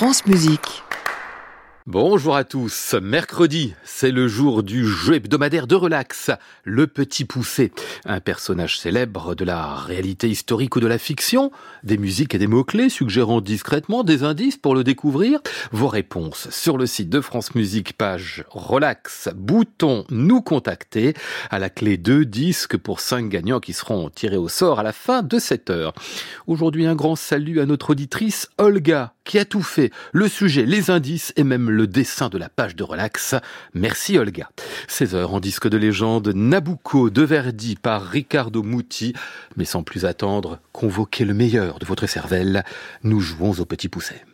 France Musique. Bonjour à tous. Mercredi, c'est le jour du jeu hebdomadaire de relax, Le Petit Poussé. Un personnage célèbre de la réalité historique ou de la fiction, des musiques et des mots-clés suggérant discrètement des indices pour le découvrir. Vos réponses sur le site de France Musique, page relax, bouton nous contacter, à la clé 2 disques pour 5 gagnants qui seront tirés au sort à la fin de cette heure. Aujourd'hui, un grand salut à notre auditrice Olga, qui a tout fait, le sujet, les indices et même le dessin de la page de relax. Merci Olga. 16 heures en disque de légende Nabucco de Verdi par Riccardo Muti. Mais sans plus attendre, convoquez le meilleur de votre cervelle. Nous jouons au petit pousset.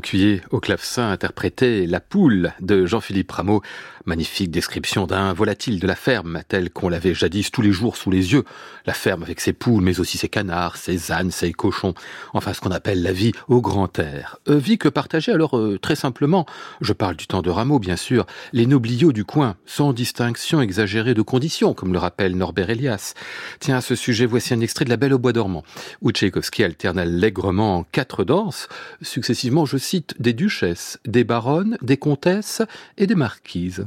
Cuillet au clavecin interprétait La poule de Jean-Philippe Rameau. Magnifique description d'un volatile de la ferme, tel qu'on l'avait jadis tous les jours sous les yeux. La ferme avec ses poules, mais aussi ses canards, ses ânes, ses cochons. Enfin, ce qu'on appelle la vie au grand air. Euh, vie que partageait alors euh, très simplement, je parle du temps de Rameau bien sûr, les nobliaux du coin, sans distinction exagérée de conditions, comme le rappelle Norbert Elias. Tiens, à ce sujet, voici un extrait de La Belle au bois dormant, où Tchaïkovski alterne allègrement quatre danses, successivement je cite, des duchesses, des baronnes, des comtesses et des marquises.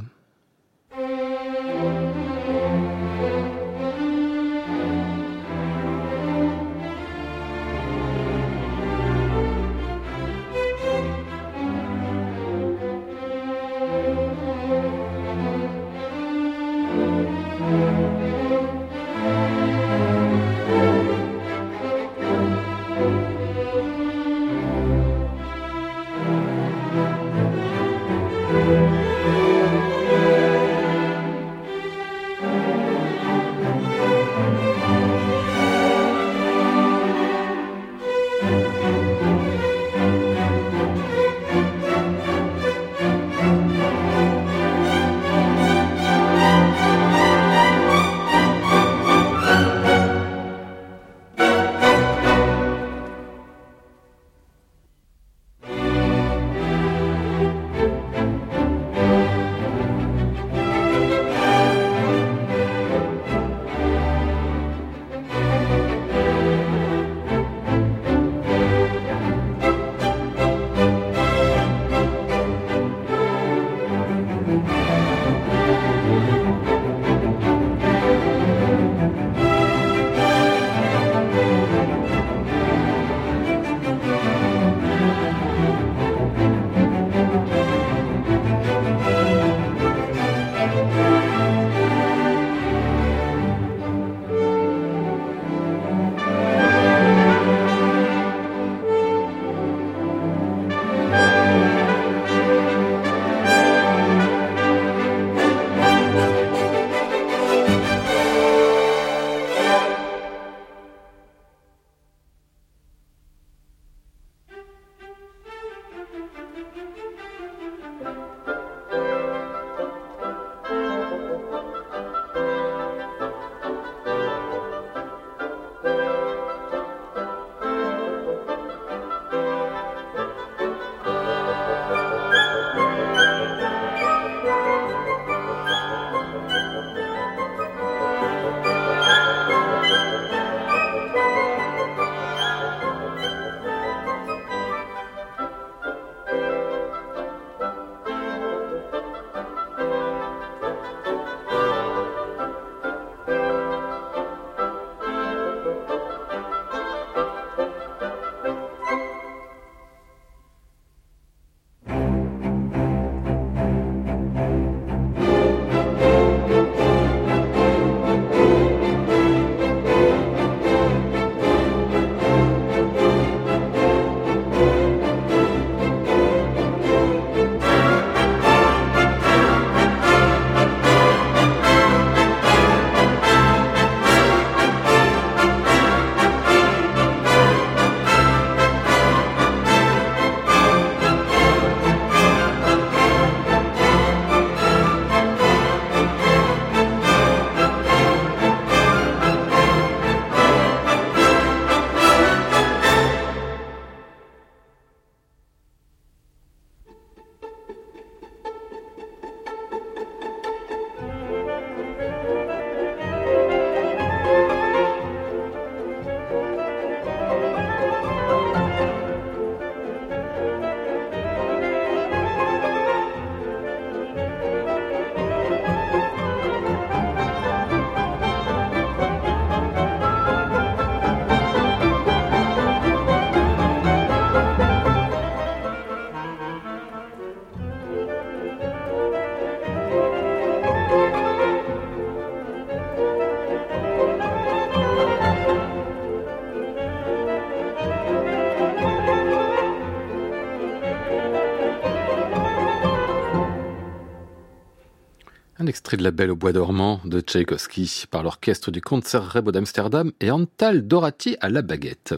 Extrait de La Belle au Bois dormant de Tchaïkovski par l'orchestre du Concertgebouw d'Amsterdam et Antal Dorati à la baguette.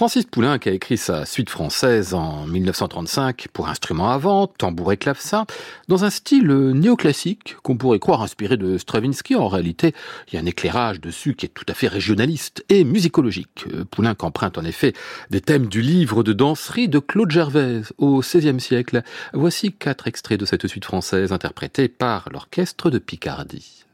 Francis Poulenc a écrit sa suite française en 1935 pour instruments à vent, tambour et clavecin, dans un style néoclassique qu'on pourrait croire inspiré de Stravinsky. En réalité, il y a un éclairage dessus qui est tout à fait régionaliste et musicologique. Poulenc emprunte en effet des thèmes du livre de danserie de Claude Gervaise au XVIe siècle. Voici quatre extraits de cette suite française interprétée par l'orchestre de Picardie.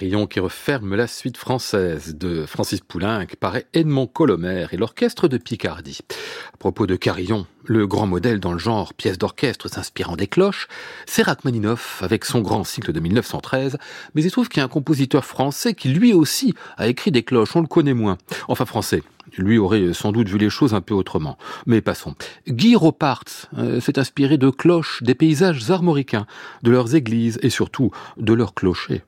Carillon qui referme la suite française de Francis Poulenc par Edmond Colomer et l'orchestre de Picardie. À propos de Carillon, le grand modèle dans le genre pièce d'orchestre s'inspirant des cloches, c'est Rachmaninoff avec son grand cycle de 1913, mais il trouve qu'il y a un compositeur français qui lui aussi a écrit des cloches, on le connaît moins. Enfin français, lui aurait sans doute vu les choses un peu autrement. Mais passons. Guy Ropart euh, s'est inspiré de cloches des paysages armoricains, de leurs églises et surtout de leurs clochers.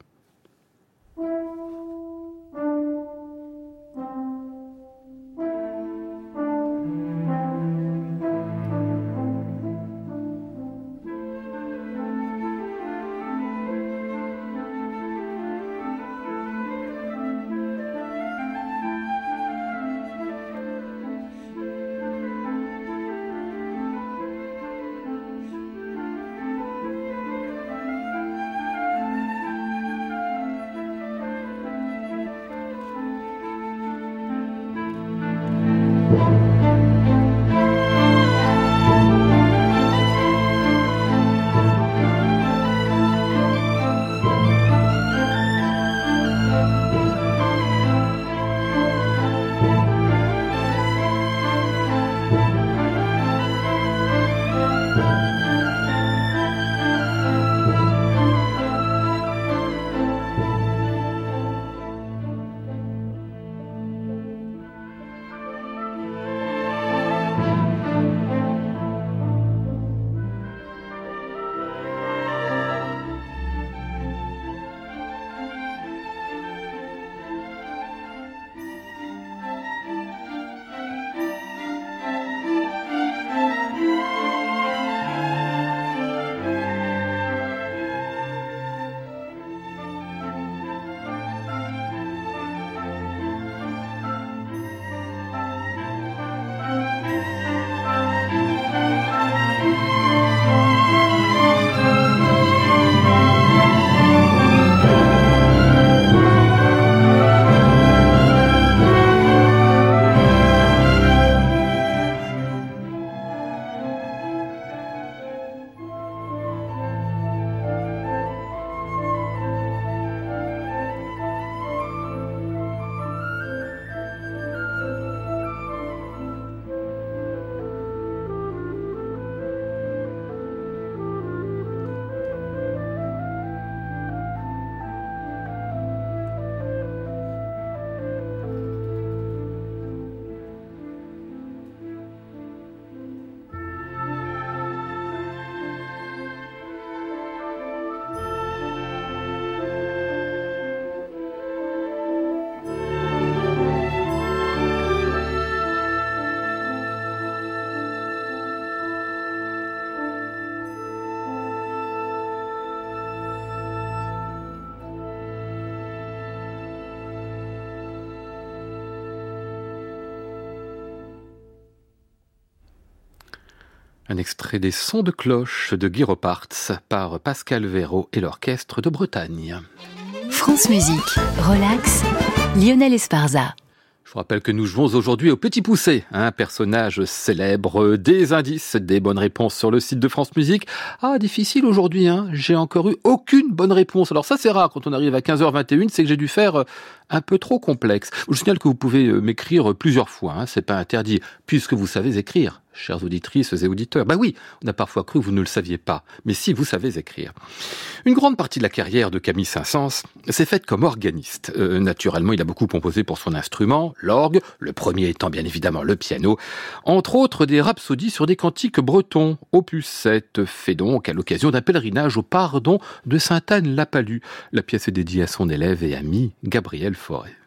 Un extrait des sons de cloche de Guy par Pascal Véraud et l'orchestre de Bretagne. France Musique, relax, Lionel Esparza. Je vous rappelle que nous jouons aujourd'hui au Petit Poussé, un personnage célèbre, des indices, des bonnes réponses sur le site de France Musique. Ah, difficile aujourd'hui, hein. J'ai encore eu aucune bonne réponse. Alors ça, c'est rare quand on arrive à 15h21, c'est que j'ai dû faire euh, un peu trop complexe. Je signale que vous pouvez euh, m'écrire plusieurs fois, hein. c'est pas interdit, puisque vous savez écrire chères auditrices et auditeurs. Bah oui, on a parfois cru que vous ne le saviez pas, mais si vous savez écrire. Une grande partie de la carrière de Camille Saint-Saëns s'est faite comme organiste. Euh, naturellement, il a beaucoup composé pour son instrument, l'orgue, le premier étant bien évidemment le piano, entre autres des rhapsodies sur des cantiques bretons. Opus 7 fait donc à l'occasion d'un pèlerinage au pardon de Sainte-Anne-la-Palue. La pièce est dédiée à son élève et ami Gabriel Forêt.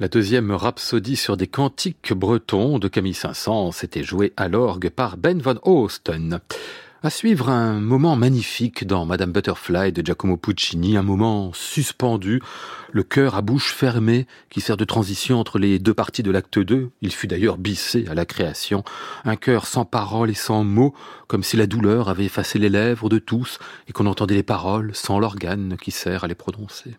La deuxième rhapsodie sur des cantiques bretons de Camille Saint-Saëns était jouée à l'orgue par Ben van Oosten. À suivre un moment magnifique dans Madame Butterfly de Giacomo Puccini, un moment suspendu, le cœur à bouche fermée qui sert de transition entre les deux parties de l'acte 2. Il fut d'ailleurs bissé à la création, un cœur sans paroles et sans mots, comme si la douleur avait effacé les lèvres de tous et qu'on entendait les paroles sans l'organe qui sert à les prononcer.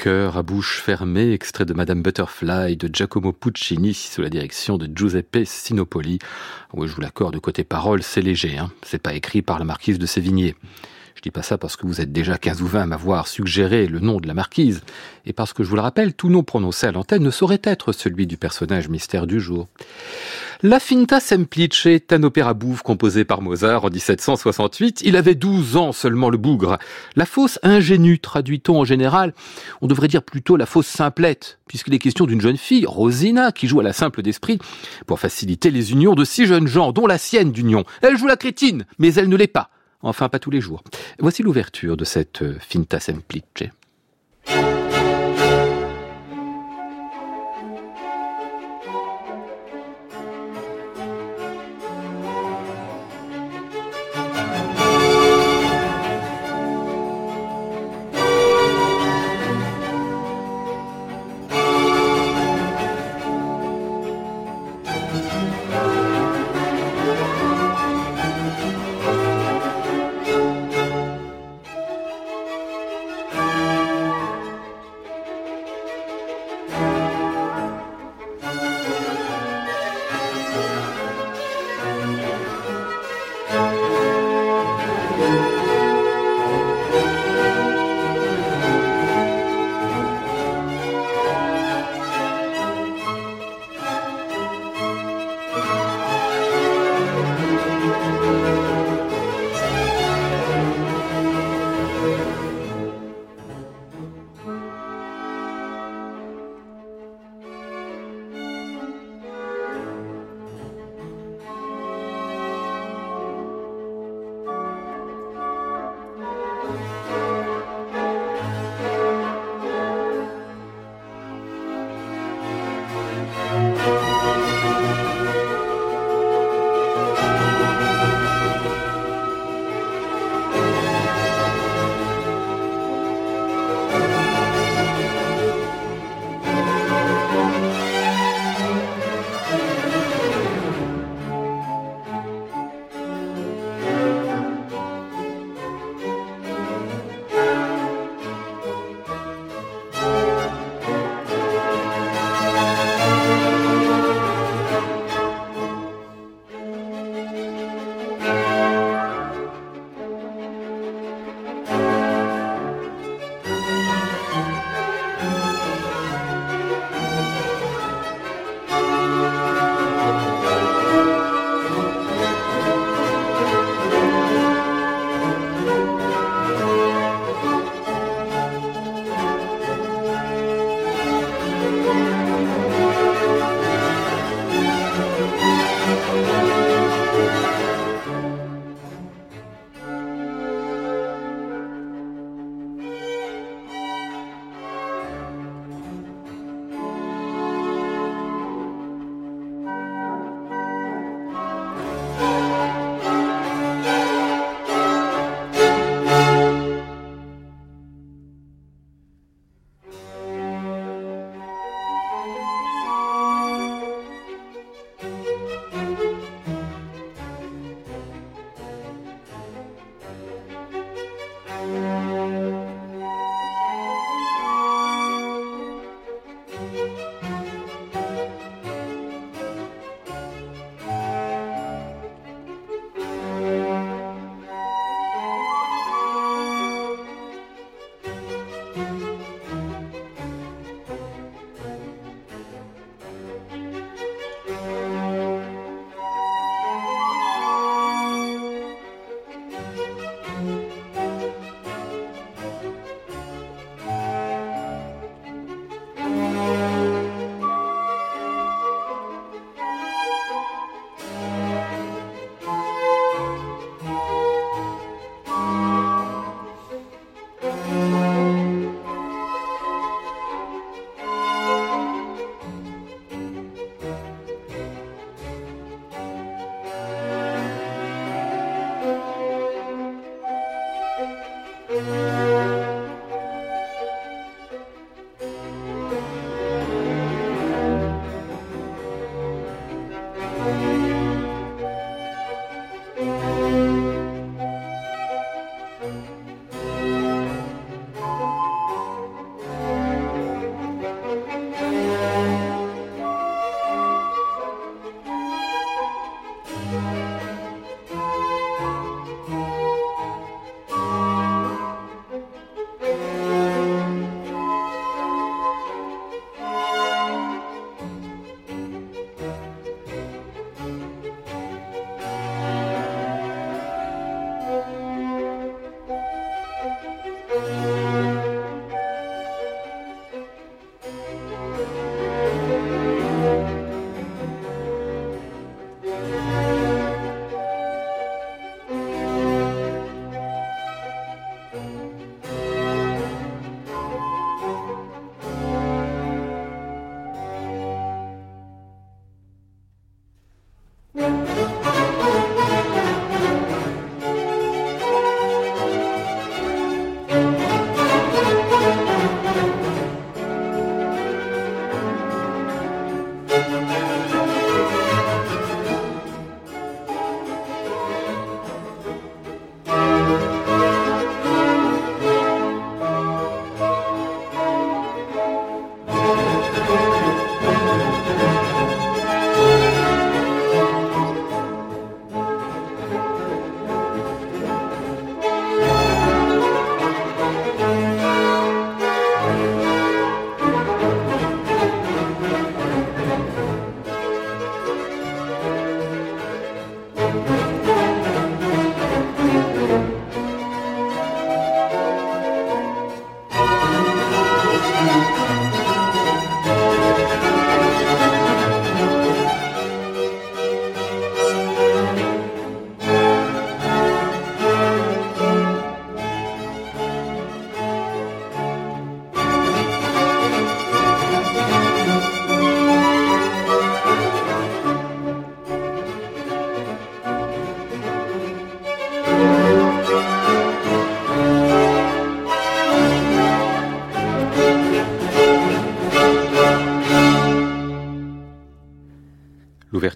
Cœur à bouche fermée, extrait de Madame Butterfly de Giacomo Puccini sous la direction de Giuseppe Sinopoli. Oui, je vous l'accorde, côté parole, c'est léger, hein. C'est pas écrit par la marquise de Sévigné. Je dis pas ça parce que vous êtes déjà 15 ou 20 à m'avoir suggéré le nom de la marquise, et parce que je vous le rappelle, tout nom prononcé à l'antenne ne saurait être celui du personnage mystère du jour. La Finta Semplice est un opéra bouffe composé par Mozart en 1768. Il avait 12 ans seulement le bougre. La fausse ingénue, traduit-on en général, on devrait dire plutôt la fausse simplette, puisqu'il est question d'une jeune fille, Rosina, qui joue à la simple d'esprit pour faciliter les unions de six jeunes gens, dont la sienne d'union. Elle joue la crétine, mais elle ne l'est pas. Enfin, pas tous les jours. Voici l'ouverture de cette euh, Finta Semplice.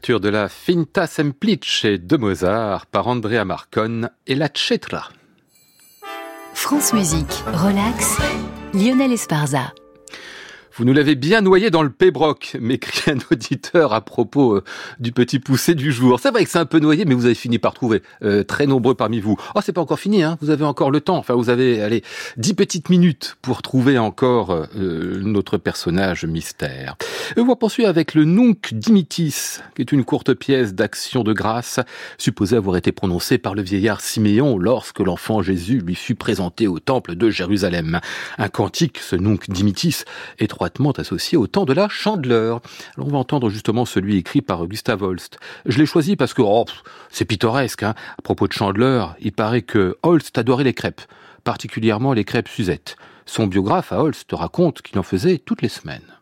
De la Finta Semplice de Mozart par Andrea Marcon et la Cetra. France Musique, relax, Lionel Esparza. Vous nous l'avez bien noyé dans le pébroc, m'écrit un auditeur à propos euh, du petit poussé du jour. C'est vrai que c'est un peu noyé, mais vous avez fini par trouver. Euh, très nombreux parmi vous. Oh, c'est pas encore fini, hein. Vous avez encore le temps. Enfin, vous avez, allez, dix petites minutes pour trouver encore euh, notre personnage mystère. on va poursuivre avec le Nunc Dimitis, qui est une courte pièce d'action de grâce, supposée avoir été prononcée par le vieillard Siméon lorsque l'enfant Jésus lui fut présenté au temple de Jérusalem. Un cantique, ce Nunc Dimitis, associé au temps de la chandeleur. on va entendre justement celui écrit par Gustave Holst. Je l'ai choisi parce que oh, c'est pittoresque. Hein. À propos de chandeleur, il paraît que Holst adorait les crêpes, particulièrement les crêpes Suzette. Son biographe à Holst raconte qu'il en faisait toutes les semaines.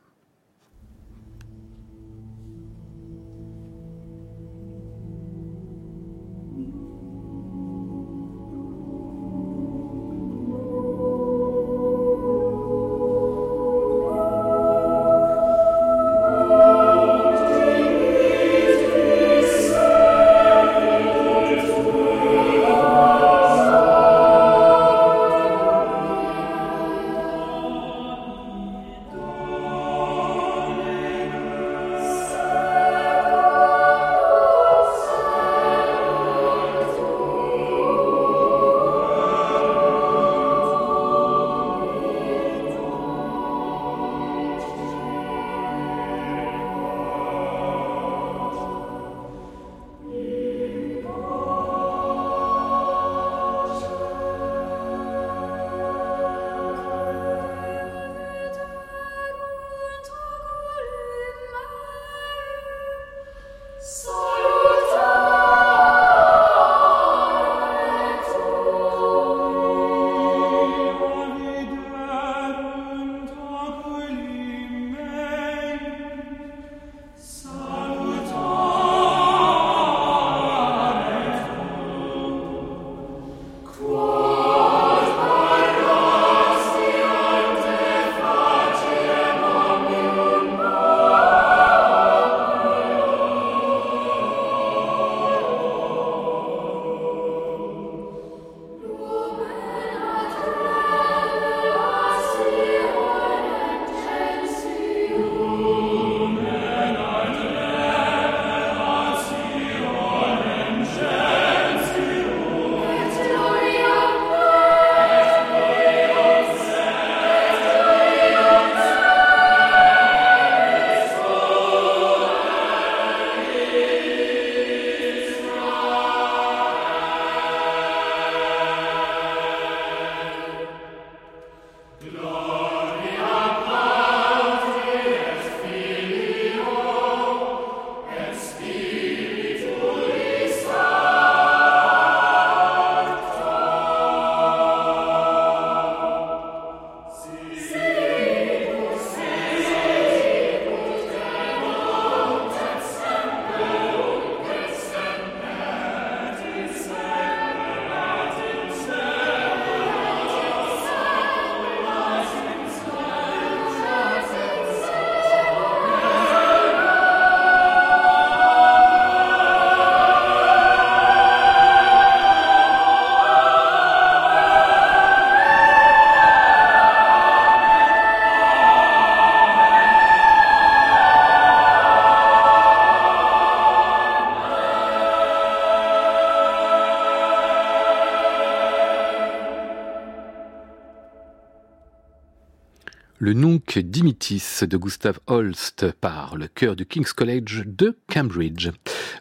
Dimittis de Gustav Holst par le chœur du King's College de Cambridge.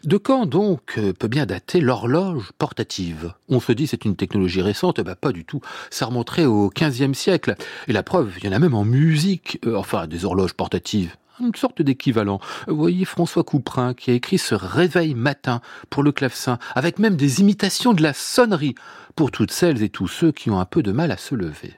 De quand donc euh, peut bien dater l'horloge portative? On se dit c'est une technologie récente, bah pas du tout. Ça remonterait au XVe siècle. Et la preuve, il y en a même en musique, euh, enfin des horloges portatives une sorte d'équivalent. Vous voyez François Couperin qui a écrit ce réveil matin pour le clavecin, avec même des imitations de la sonnerie pour toutes celles et tous ceux qui ont un peu de mal à se lever.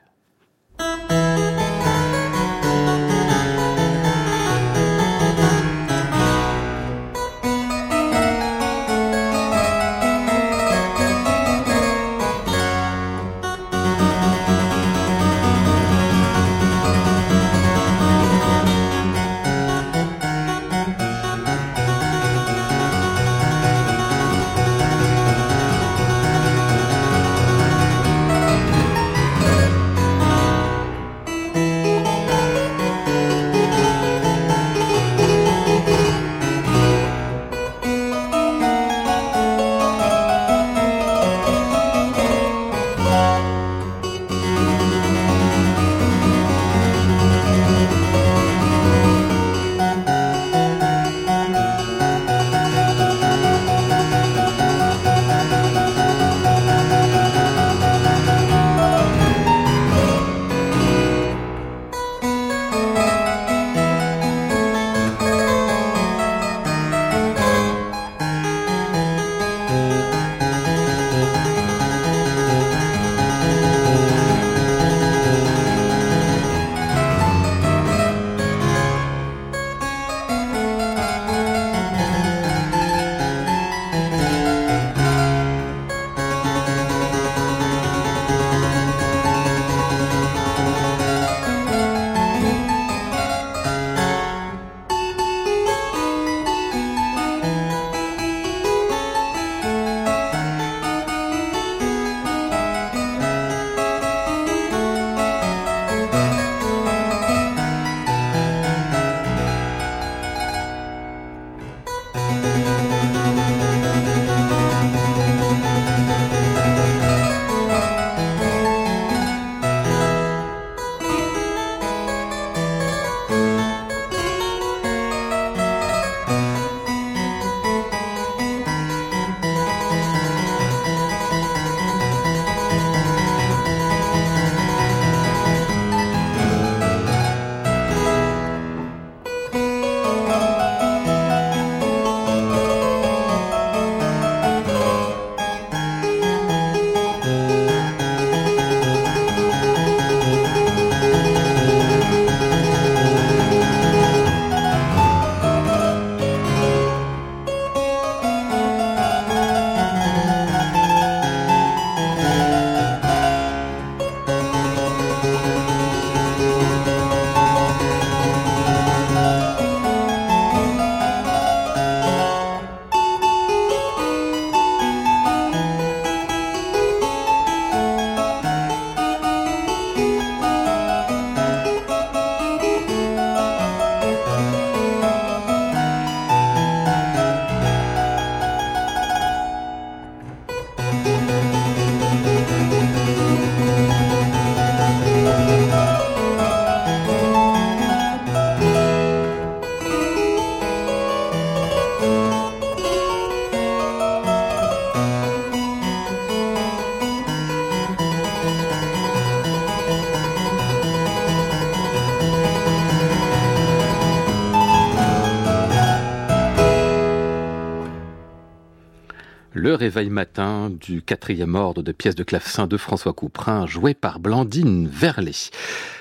Le réveil matin du quatrième ordre de pièces de clavecin de François Couperin, joué par Blandine Verlet.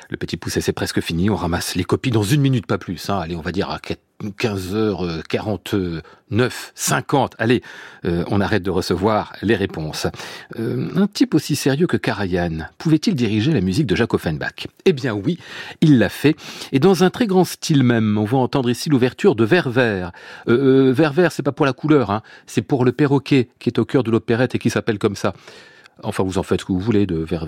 Le petit poussé, c'est presque fini. On ramasse les copies dans une minute, pas plus. Hein. Allez, on va dire à 15h49, 50. Allez, euh, on arrête de recevoir les réponses. Euh, un type aussi sérieux que Karajan, pouvait-il diriger la musique de Jacques Offenbach Eh bien oui, il l'a fait. Et dans un très grand style même. On va entendre ici l'ouverture de Vert. Euh, euh, Vert, c'est pas pour la couleur, hein. c'est pour le perroquet qui est au cœur de l'opérette et qui s'appelle comme ça. Enfin, vous en faites ce que vous voulez de Vert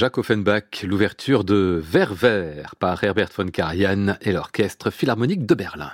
Jacques Offenbach, l'ouverture de Vert Vert par Herbert von Karajan et l'Orchestre Philharmonique de Berlin.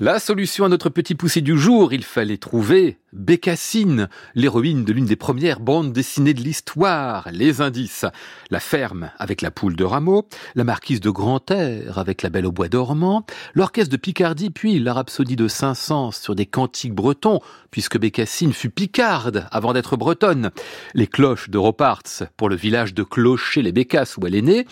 La solution à notre petit poussé du jour, il fallait trouver Bécassine, l'héroïne de l'une des premières bandes dessinées de l'histoire, Les Indices, La ferme avec la poule de Rameau, La marquise de Grand-Air avec La belle au bois dormant, l'orchestre de Picardie, puis la rhapsodie de Saint-Saëns sur des cantiques bretons, puisque Bécassine fut picarde avant d'être bretonne, les cloches de Roparts pour le village de Clocher-les-Bécasses où elle est née,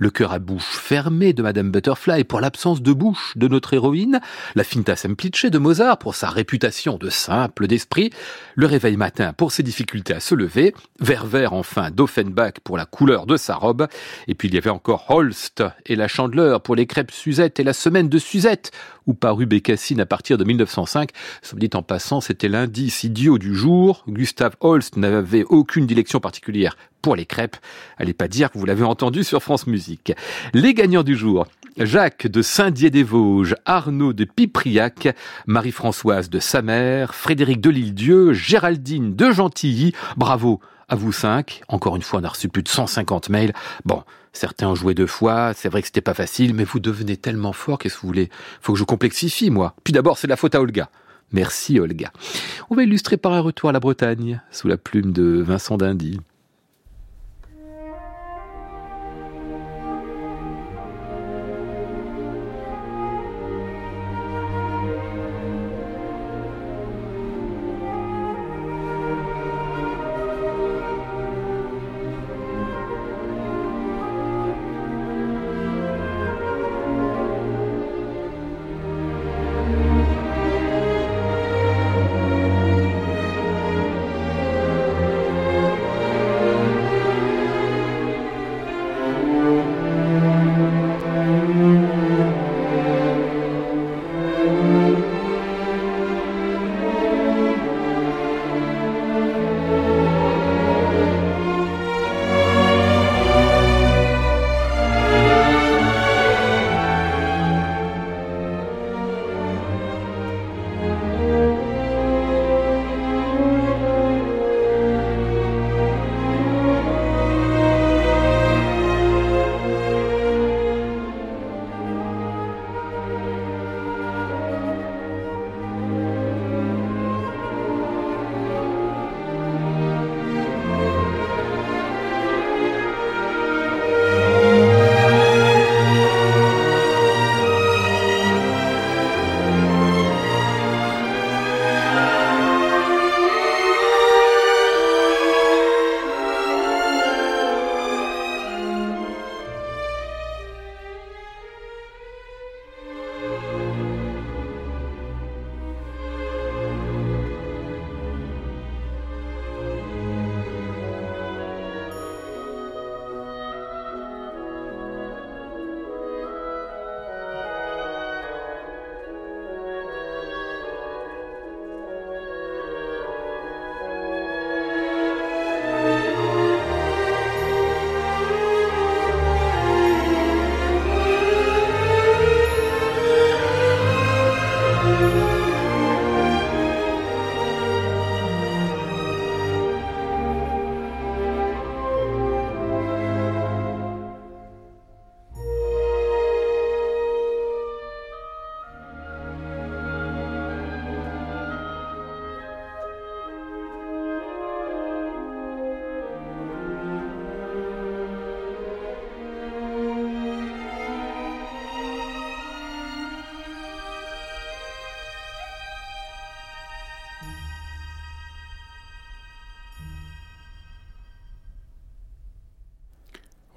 le cœur à bouche fermée de Madame Butterfly pour l'absence de bouche de notre héroïne, la finta semplice de Mozart pour sa réputation de simple d'esprit, le réveil matin pour ses difficultés à se lever, vert enfin d'Offenbach pour la couleur de sa robe, et puis il y avait encore Holst et la Chandeleur pour les crêpes Suzette et la semaine de Suzette, où Bécassine à partir de 1905. Ça dit en passant, c'était l'indice idiot du jour. Gustave Holst n'avait aucune dilection particulière pour les crêpes. Allez pas dire que vous l'avez entendu sur France Musique. Les gagnants du jour. Jacques de Saint-Dié-des-Vosges, Arnaud de Pipriac, Marie-Françoise de Samer, Frédéric de Lille-Dieu, Géraldine de Gentilly. Bravo à vous cinq. Encore une fois, on a reçu plus de 150 mails. Bon, certains ont joué deux fois. C'est vrai que c'était pas facile, mais vous devenez tellement fort. Qu'est-ce que vous voulez? Faut que je complexifie, moi. Puis d'abord, c'est la faute à Olga. Merci, Olga. On va illustrer par un retour à la Bretagne, sous la plume de Vincent Dindy.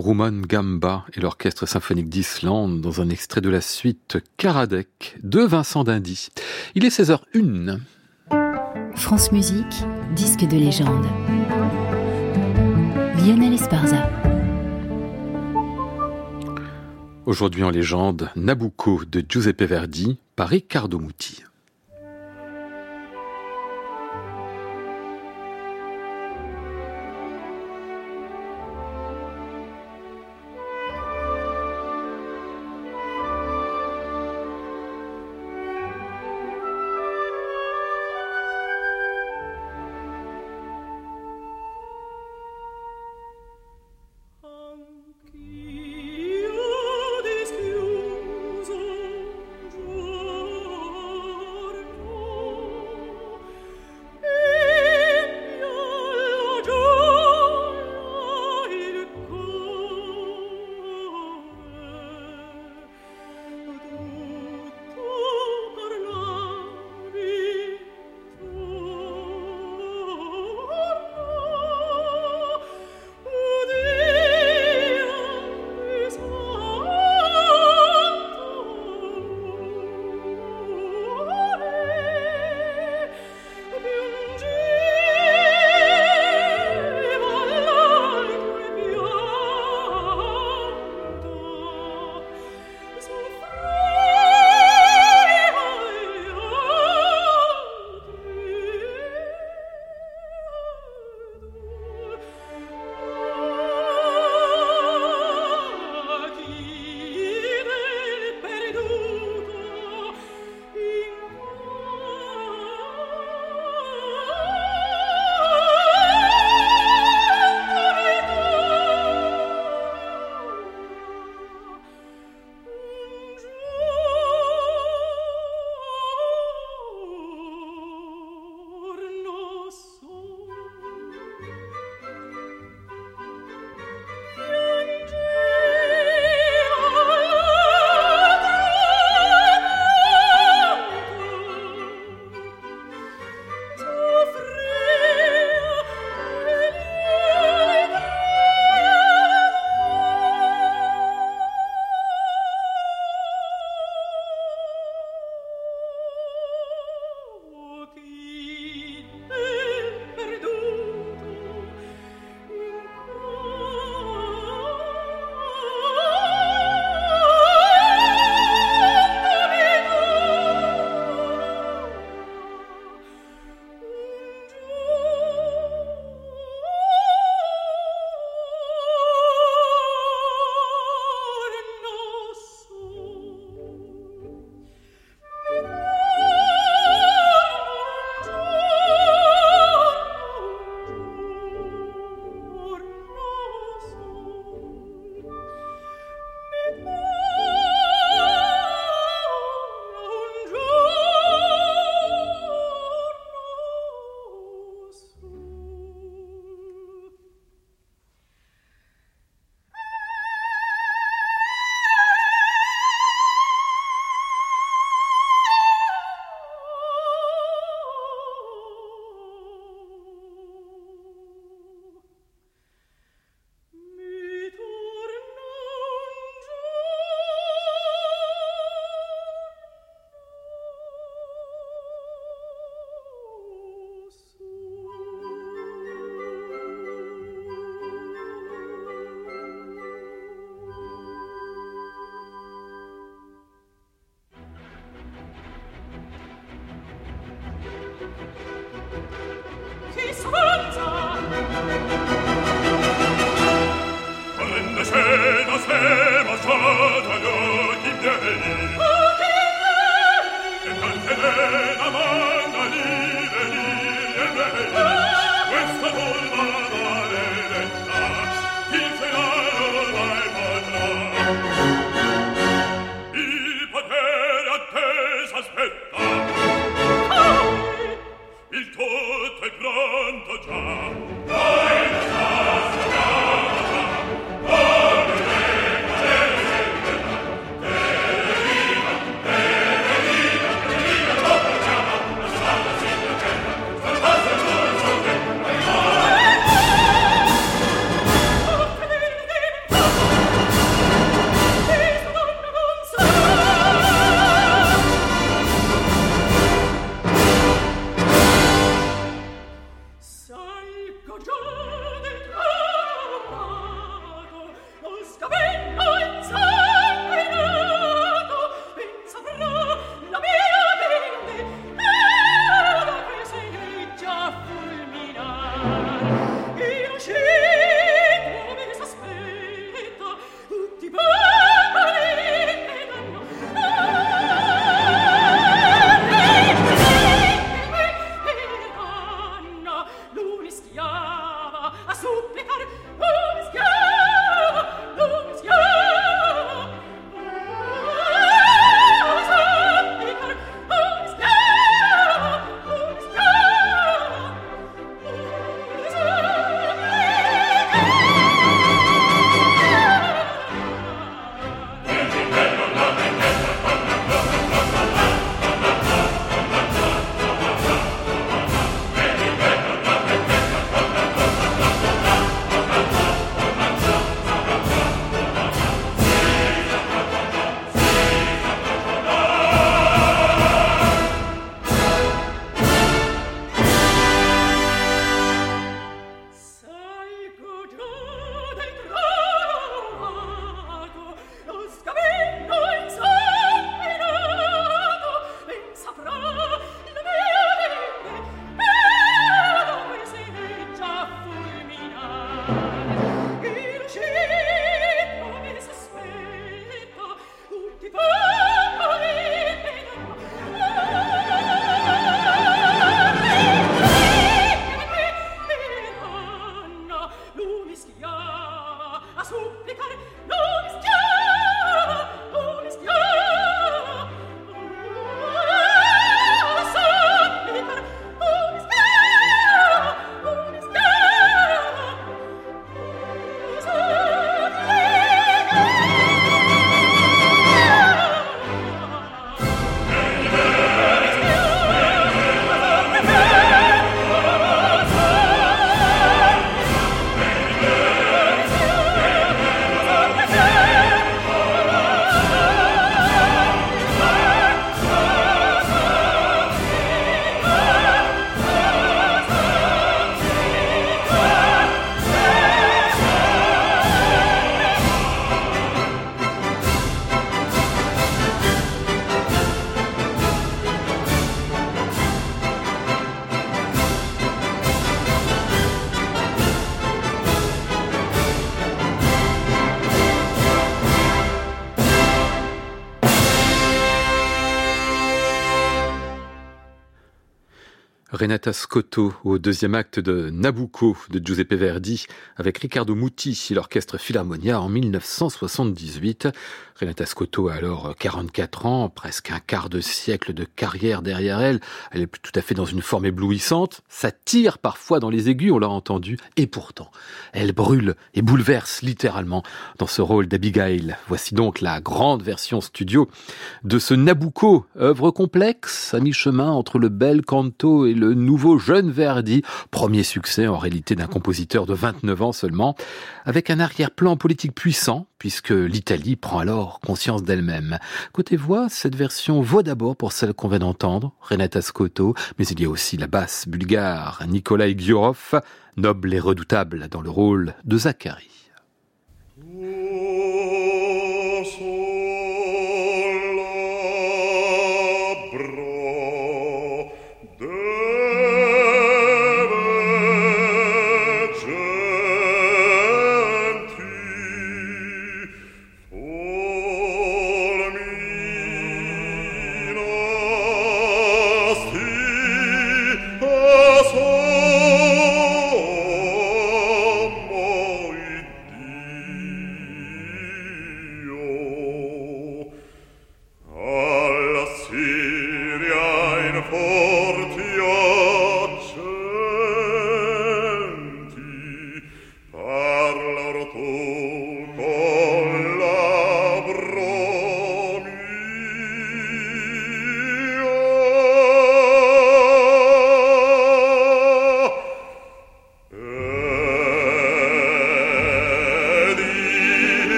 Rouman Gamba et l'Orchestre symphonique d'Islande dans un extrait de la suite Karadec de Vincent Dindy. Il est 16h01. France Musique, disque de légende. Lionel Esparza. Aujourd'hui en légende, Nabucco de Giuseppe Verdi par Riccardo Muti. Renata Scotto au deuxième acte de Nabucco de Giuseppe Verdi avec Riccardo Muti et l'orchestre Philharmonia en 1978. Renata Scotto a alors 44 ans, presque un quart de siècle de carrière derrière elle. Elle est tout à fait dans une forme éblouissante. Ça tire parfois dans les aigus, on l'a entendu. Et pourtant, elle brûle et bouleverse littéralement dans ce rôle d'Abigail. Voici donc la grande version studio de ce Nabucco, œuvre complexe à mi-chemin entre le bel canto et le nouveau jeune Verdi. Premier succès en réalité d'un compositeur de 29 ans seulement, avec un arrière-plan politique puissant puisque l'Italie prend alors conscience d'elle-même. Côté voix, cette version vaut d'abord pour celle qu'on vient d'entendre, Renata Scotto, mais il y a aussi la basse bulgare Nikolai Giorov, noble et redoutable dans le rôle de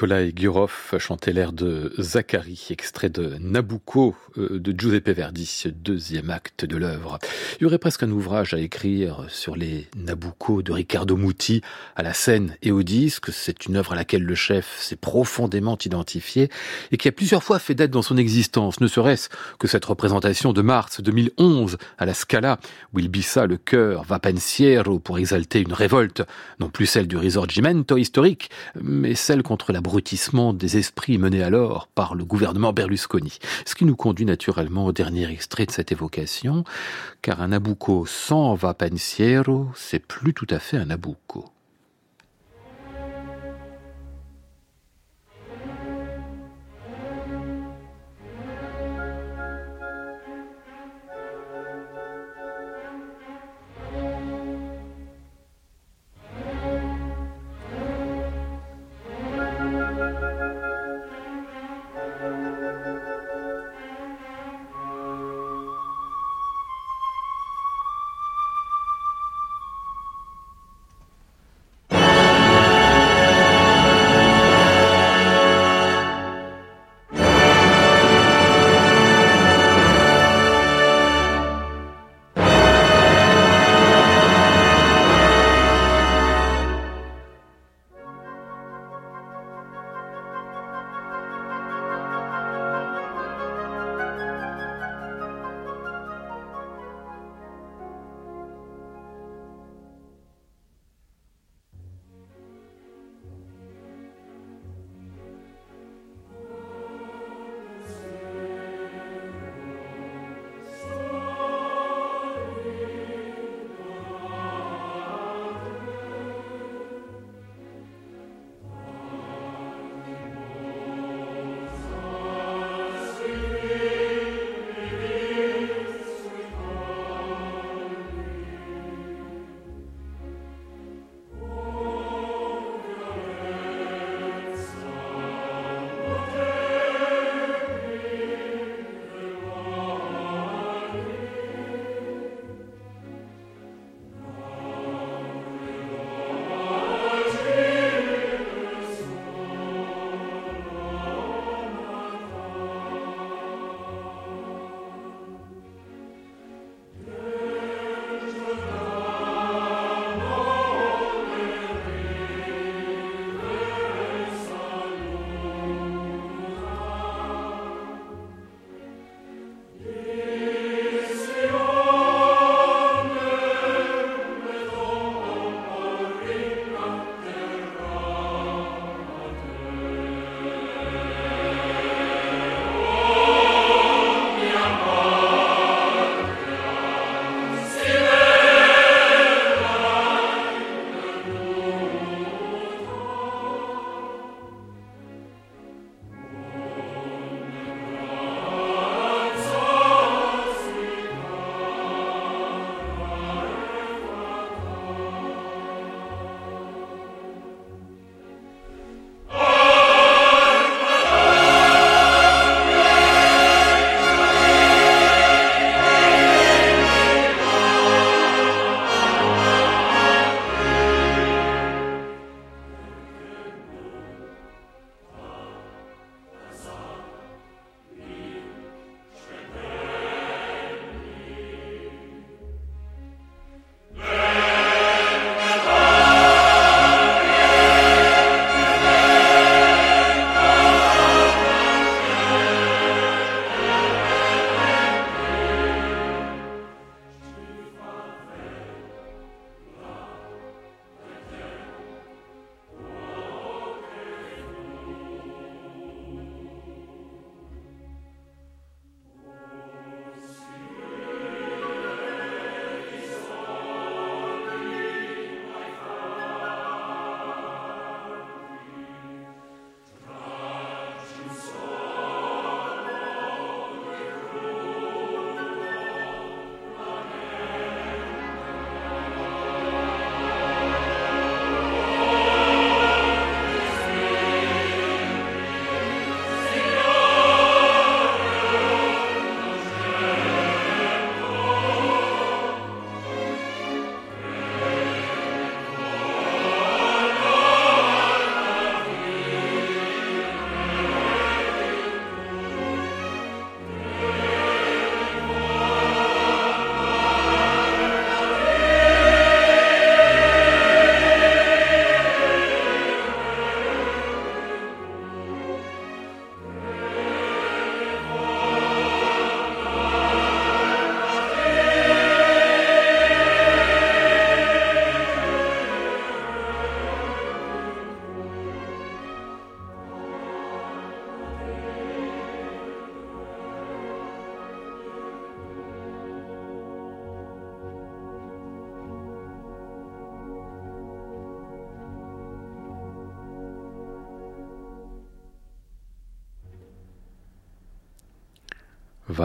Zacharie. Nikolai Gurov chantait l'air de Zacharie, extrait de Nabucco de Giuseppe Verdi, deuxième acte de l'œuvre. Il y aurait presque un ouvrage à écrire sur les Nabucco de Riccardo Muti à la scène et au disque. C'est une œuvre à laquelle le chef s'est profondément identifié et qui a plusieurs fois fait date dans son existence, ne serait-ce que cette représentation de mars 2011 à la Scala où il bissa le cœur Va pensiero pour exalter une révolte, non plus celle du risorgimento historique, mais celle contre l'abrutissement des esprits menés alors par le gouvernement Berlusconi. Ce qui nous conduit naturellement au dernier extrait de cette évocation, car un Nabucco sans va pensiero, c'est plus tout à fait un Nabucco.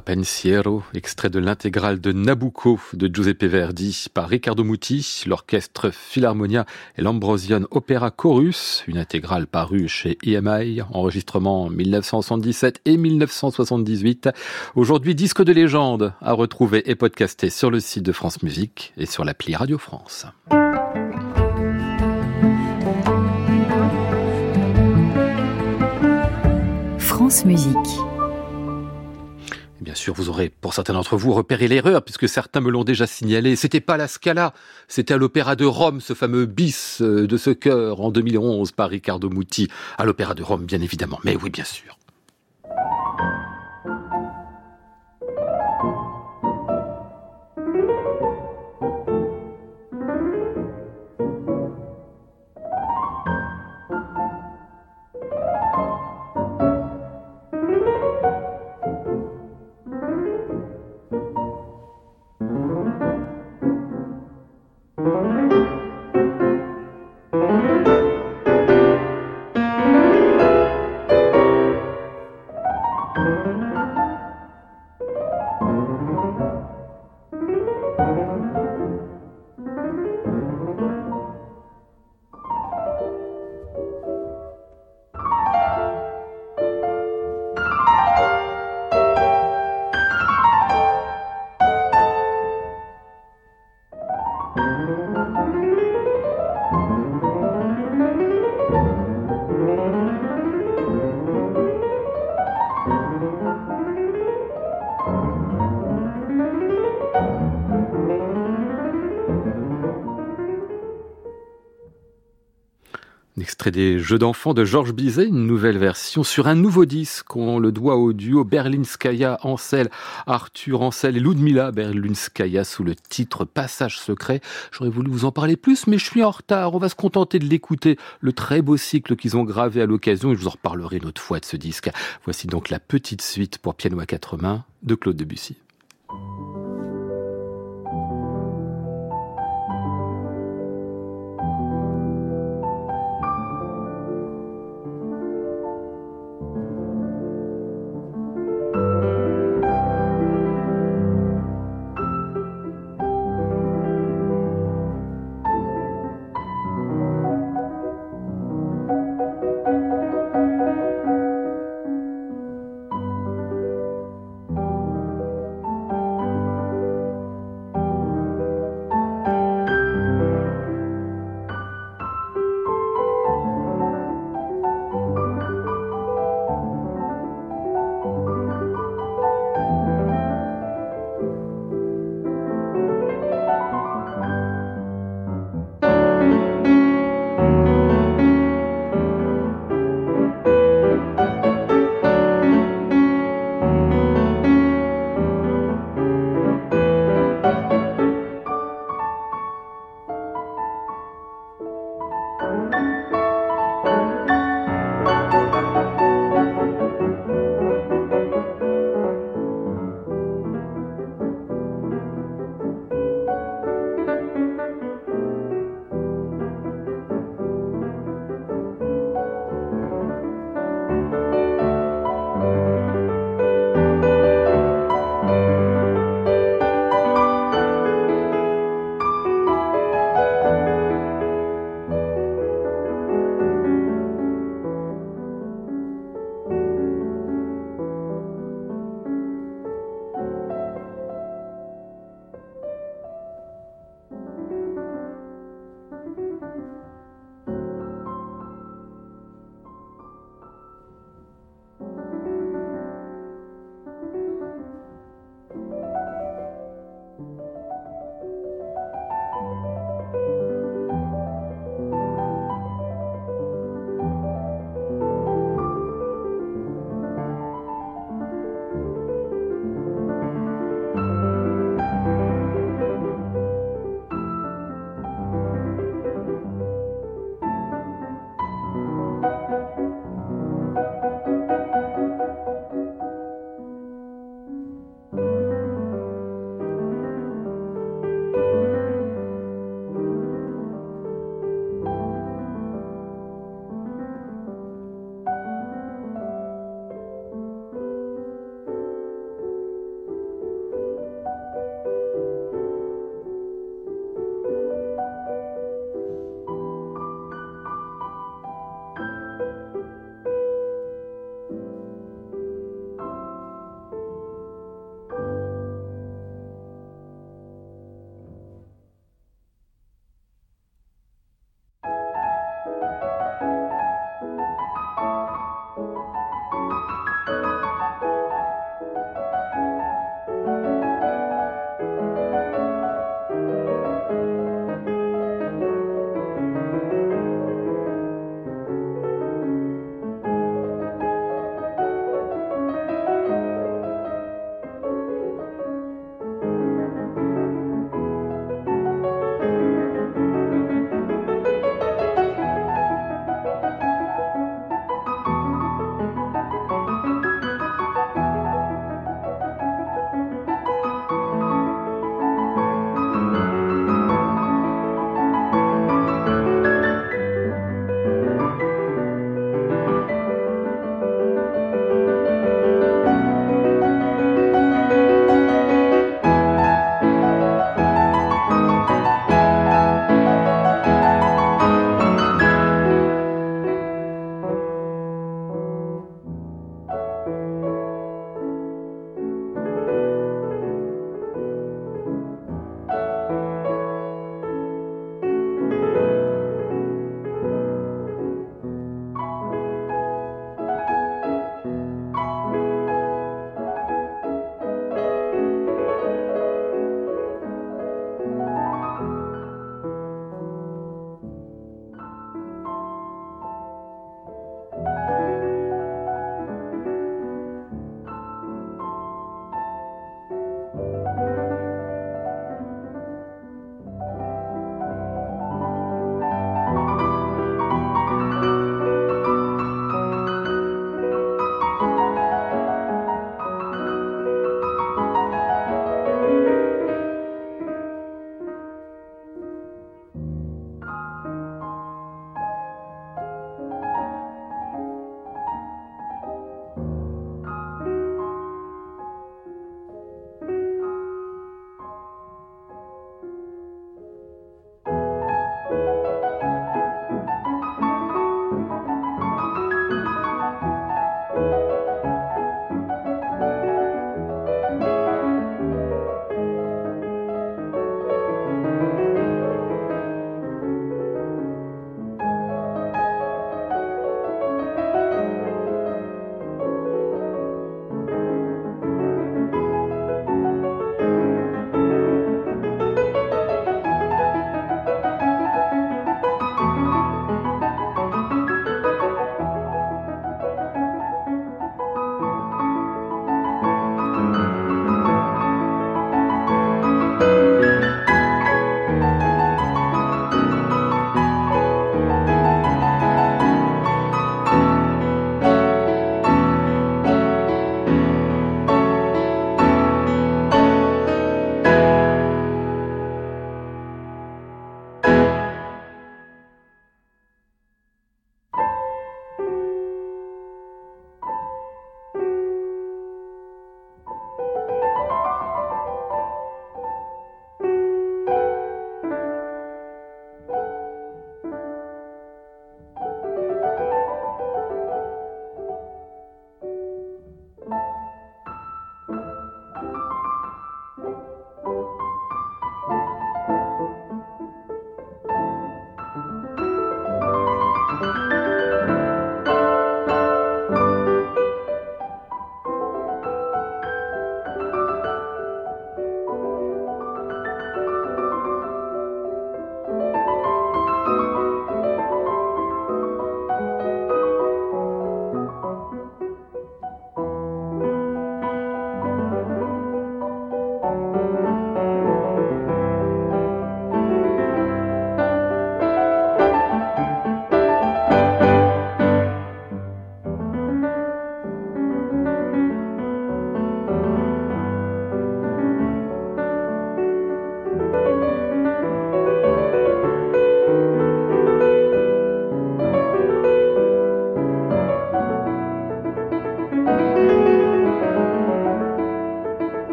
Pensiero, extrait de l'intégrale de Nabucco de Giuseppe Verdi par Riccardo Muti, l'orchestre Philharmonia et l'Ambrosian Opera Chorus, une intégrale parue chez EMI, enregistrement 1977 et 1978. Aujourd'hui, disque de légende à retrouver et podcasté sur le site de France Musique et sur l'appli Radio France. France Musique. Bien sûr, vous aurez, pour certains d'entre vous, repéré l'erreur, puisque certains me l'ont déjà signalé. C'était pas la Scala, c'était à l'Opéra de Rome, ce fameux bis euh, de ce chœur en 2011 par Riccardo Muti. À l'Opéra de Rome, bien évidemment. Mais oui, bien sûr. Des jeux d'enfants de Georges Bizet, une nouvelle version sur un nouveau disque. On le doit au duo Berlinskaya Ansel, Arthur Ansel et Ludmila Berlinskaya sous le titre Passage secret. J'aurais voulu vous en parler plus, mais je suis en retard. On va se contenter de l'écouter. Le très beau cycle qu'ils ont gravé à l'occasion et je vous en reparlerai une autre fois de ce disque. Voici donc la petite suite pour piano à quatre mains de Claude Debussy.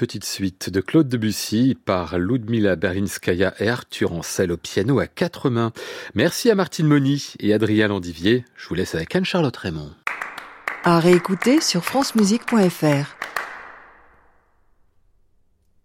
Petite suite de Claude Debussy par Ludmila Berlinskaya et Arthur Ancel au piano à quatre mains. Merci à Martine Moni et Adrien Landivier. Je vous laisse avec Anne-Charlotte Raymond. À réécouter sur francemusique.fr.